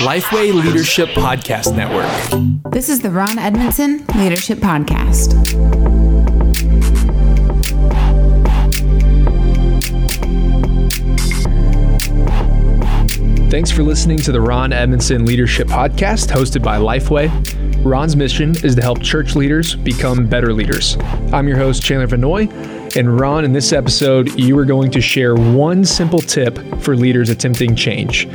Lifeway Leadership Podcast Network. This is the Ron Edmondson Leadership Podcast. Thanks for listening to the Ron Edmondson Leadership Podcast hosted by Lifeway. Ron's mission is to help church leaders become better leaders. I'm your host, Chandler Vannoy, and Ron, in this episode, you are going to share one simple tip for leaders attempting change.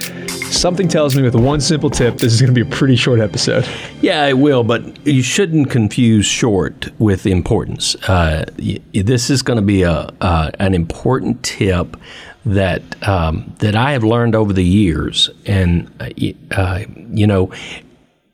Something tells me with one simple tip, this is going to be a pretty short episode. Yeah, it will, but you shouldn't confuse short with importance. Uh, this is going to be a uh, an important tip that um, that I have learned over the years, and uh, you know,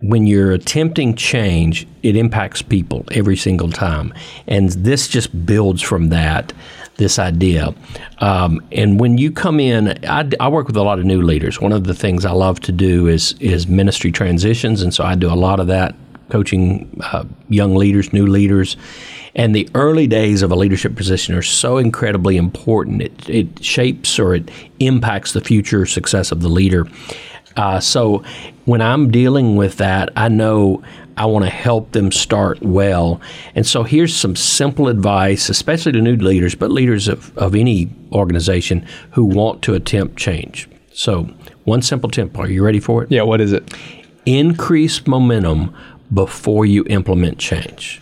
when you're attempting change, it impacts people every single time, and this just builds from that. This idea, um, and when you come in, I, I, work with a lot of new leaders. One of the things I love to do is is ministry transitions, and so I do a lot of that, coaching uh, young leaders, new leaders, and the early days of a leadership position are so incredibly important. It, it shapes or it impacts the future success of the leader. Uh, so when I'm dealing with that, I know I want to help them start well. And so here's some simple advice, especially to new leaders, but leaders of, of any organization who want to attempt change. So, one simple tip. Are you ready for it? Yeah, what is it? Increase momentum before you implement change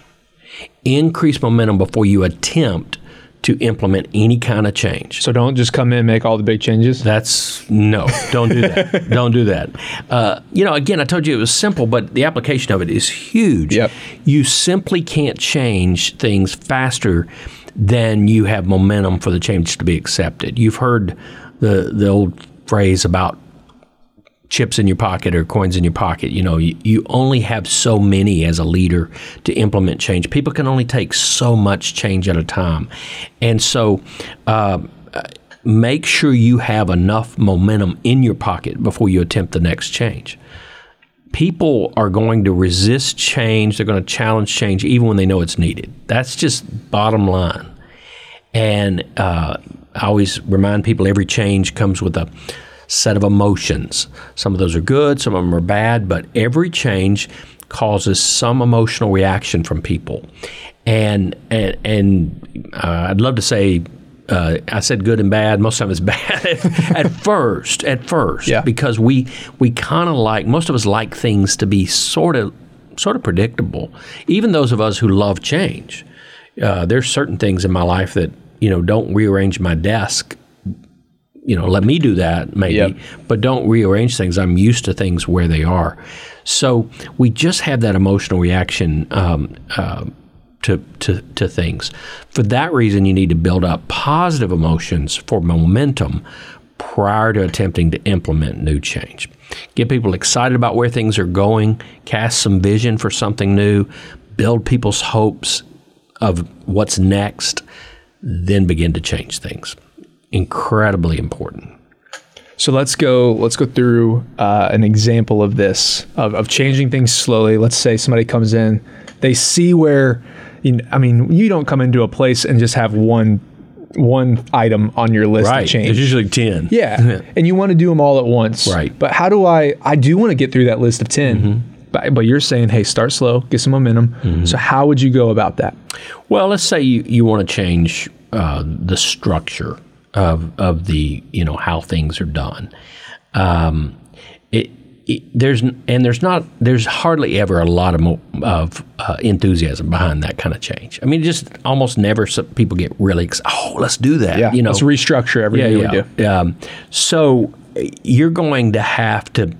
increase momentum before you attempt to implement any kind of change. So don't just come in and make all the big changes. That's no, don't do that. don't do that. Uh, you know, again, I told you it was simple, but the application of it is huge. Yep. You simply can't change things faster than you have momentum for the change to be accepted. You've heard the the old phrase about chips in your pocket or coins in your pocket. You know, you, you only have so many as a leader to implement change. People can only take so much change at a time. And so, uh, make sure you have enough momentum in your pocket before you attempt the next change. People are going to resist change, they're going to challenge change even when they know it's needed. That's just bottom line. And uh, I always remind people every change comes with a set of emotions. Some of those are good, some of them are bad, but every change causes some emotional reaction from people. And and, and uh, I'd love to say uh, I said good and bad. Most of it's bad at first. At first, yeah. because we we kind of like most of us like things to be sort of sort of predictable. Even those of us who love change, uh, there's certain things in my life that you know don't rearrange my desk you know, let me do that maybe, yep. but don't rearrange things. I'm used to things where they are. So we just have that emotional reaction um, uh, to, to, to things. For that reason, you need to build up positive emotions for momentum prior to attempting to implement new change. Get people excited about where things are going, cast some vision for something new, build people's hopes of what's next, then begin to change things incredibly important. So let's go. Let's go through uh, an example of this of, of changing things slowly. Let's say somebody comes in, they see where. You know, I mean, you don't come into a place and just have one one item on your list right. to change. There's usually ten. Yeah, and you want to do them all at once. Right. But how do I? I do want to get through that list of 10 mm-hmm. But, but you're saying, hey, start slow, get some momentum. Mm-hmm. So how would you go about that? Well, let's say you, you want to change uh, the structure of of the you know how things are done. Um, it, it, there's and there's not there's hardly ever a lot of of uh, enthusiasm behind that kind of change. I mean, just almost never people get really excited. Oh, let's do that. Yeah, you know, let's restructure everything yeah, yeah. we do. Um, so you're going to have to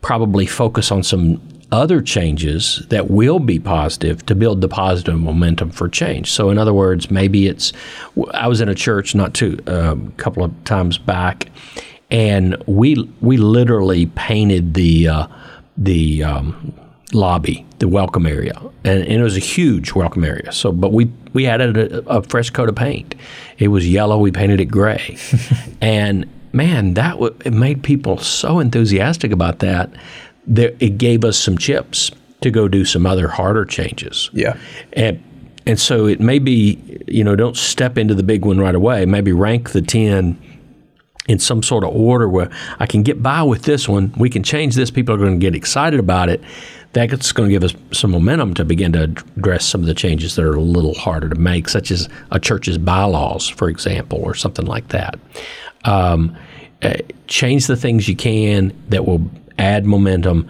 probably focus on some other changes that will be positive to build the positive momentum for change. So, in other words, maybe it's I was in a church not too a um, couple of times back, and we we literally painted the uh, the um, lobby, the welcome area, and, and, it was a huge welcome area. So, but we we added a, a fresh coat of paint. It was yellow. We painted it gray, and man, that w- it made people so enthusiastic about that there, it gave us some chips to go do some other harder changes. Yeah. And and so it may be, you know, don't step into the big one right away. Maybe rank the 10 in some sort of order where I can get by with this one, we can change this, people are going to get excited about it. That's going to give us some momentum to begin to address some of the changes that are a little harder to make, such as a church's bylaws, for example, or something like that. Um, uh, change the things you can that will add momentum,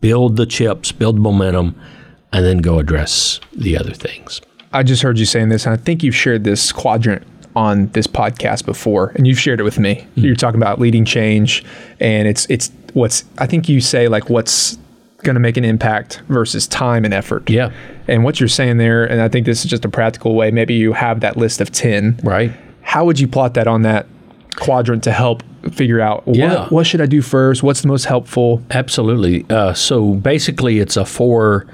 build the chips, build momentum, and then go address the other things. I just heard you saying this, and I think you've shared this quadrant on this podcast before, and you've shared it with me. Mm-hmm. You're talking about leading change, and it's it's what's I think you say like what's going to make an impact versus time and effort. Yeah. And what you're saying there, and I think this is just a practical way. Maybe you have that list of ten. Right. How would you plot that on that quadrant to help figure out yeah. what, what should I do first? What's the most helpful? Absolutely. Uh, so basically, it's a four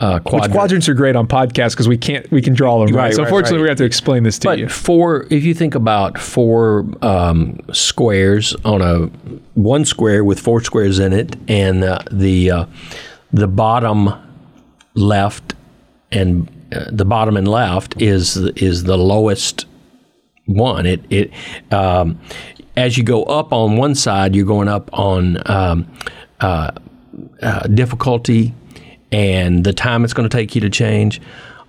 uh, quadrant. Which quadrants are great on podcasts because we can't we can draw them right. right so unfortunately, right. we have to explain this to but you. Four. If you think about four um, squares on a one square with four squares in it, and uh, the uh, the bottom left and uh, the bottom and left is is the lowest one. It it um, as you go up on one side, you're going up on um, uh, uh, difficulty and the time it's going to take you to change.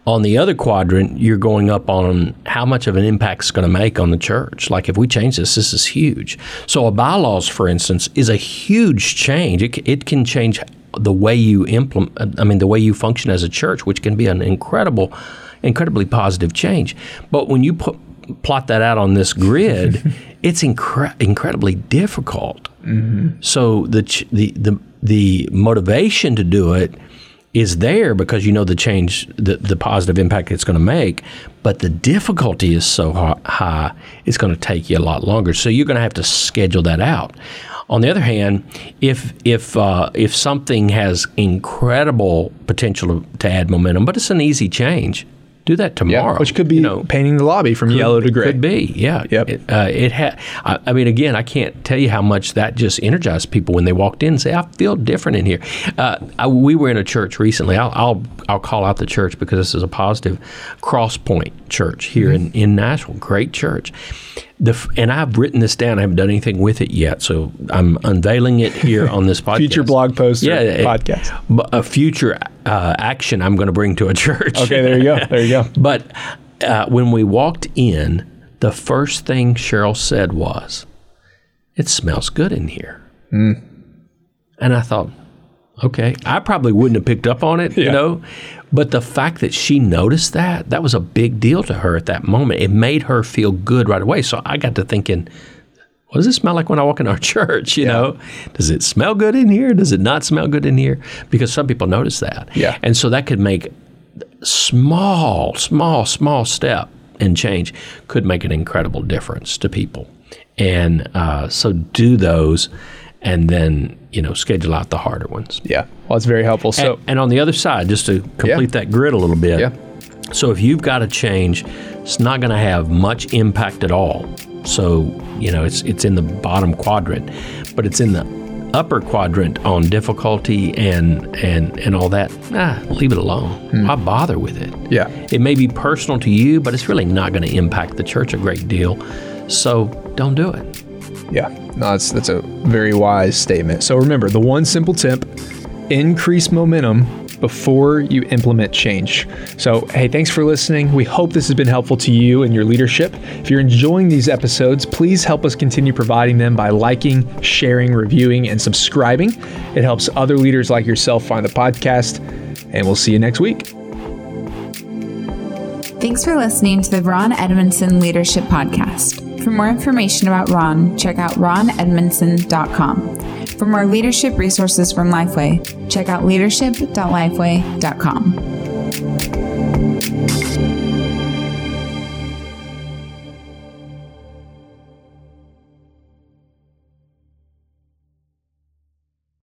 On the other quadrant, you're going up on how much of an impact it's going to make on the church. Like if we change this, this is huge. So a bylaws, for instance, is a huge change. It, it can change the way you implement. I mean, the way you function as a church, which can be an incredible, incredibly positive change. But when you put plot that out on this grid, it's incre- incredibly difficult. Mm-hmm. So the, the the the motivation to do it is there because you know the change, the, the positive impact it's going to make, but the difficulty is so high, it's going to take you a lot longer. So you're going to have to schedule that out. On the other hand, if if uh, if something has incredible potential to add momentum, but it's an easy change, do that tomorrow. Yeah, which could be you know, painting the lobby from could, yellow to gray. Could be, yeah. Yep. It, uh, it had. I, I, mean, again, I can't tell you how much that just energized people when they walked in and say, "I feel different in here." Uh, I, we were in a church recently. I'll, I'll, I'll call out the church because this is a positive. Crosspoint Church here mm-hmm. in in Nashville, great church the, and I've written this down. I haven't done anything with it yet, so I'm unveiling it here on this podcast. future blog post, yeah, podcast, a future uh, action I'm going to bring to a church. Okay, there you go. There you go. but uh, when we walked in, the first thing Cheryl said was, "It smells good in here," mm. and I thought, okay, I probably wouldn't have picked up on it, yeah. you know, but the fact that she noticed that, that was a big deal to her at that moment. It made her feel good right away. So I got to thinking, what does it smell like when I walk in our church? You yeah. know, does it smell good in here? Does it not smell good in here? Because some people notice that. Yeah. And so that could make small, small, small step and change could make an incredible difference to people. And uh, so do those and then you know schedule out the harder ones. Yeah, well, it's very helpful. So, and, and on the other side, just to complete yeah. that grid a little bit. Yeah. So if you've got a change, it's not going to have much impact at all. So you know it's it's in the bottom quadrant, but it's in the upper quadrant on difficulty and and and all that. Ah, leave it alone. Hmm. Why bother with it? Yeah. It may be personal to you, but it's really not going to impact the church a great deal. So don't do it. Yeah, no, that's that's a very wise statement. So remember, the one simple tip: increase momentum before you implement change. So, hey, thanks for listening. We hope this has been helpful to you and your leadership. If you're enjoying these episodes, please help us continue providing them by liking, sharing, reviewing, and subscribing. It helps other leaders like yourself find the podcast, and we'll see you next week. Thanks for listening to the Ron Edmondson Leadership Podcast. For more information about Ron, check out ronedmondson.com. For more leadership resources from Lifeway, check out leadership.lifeway.com.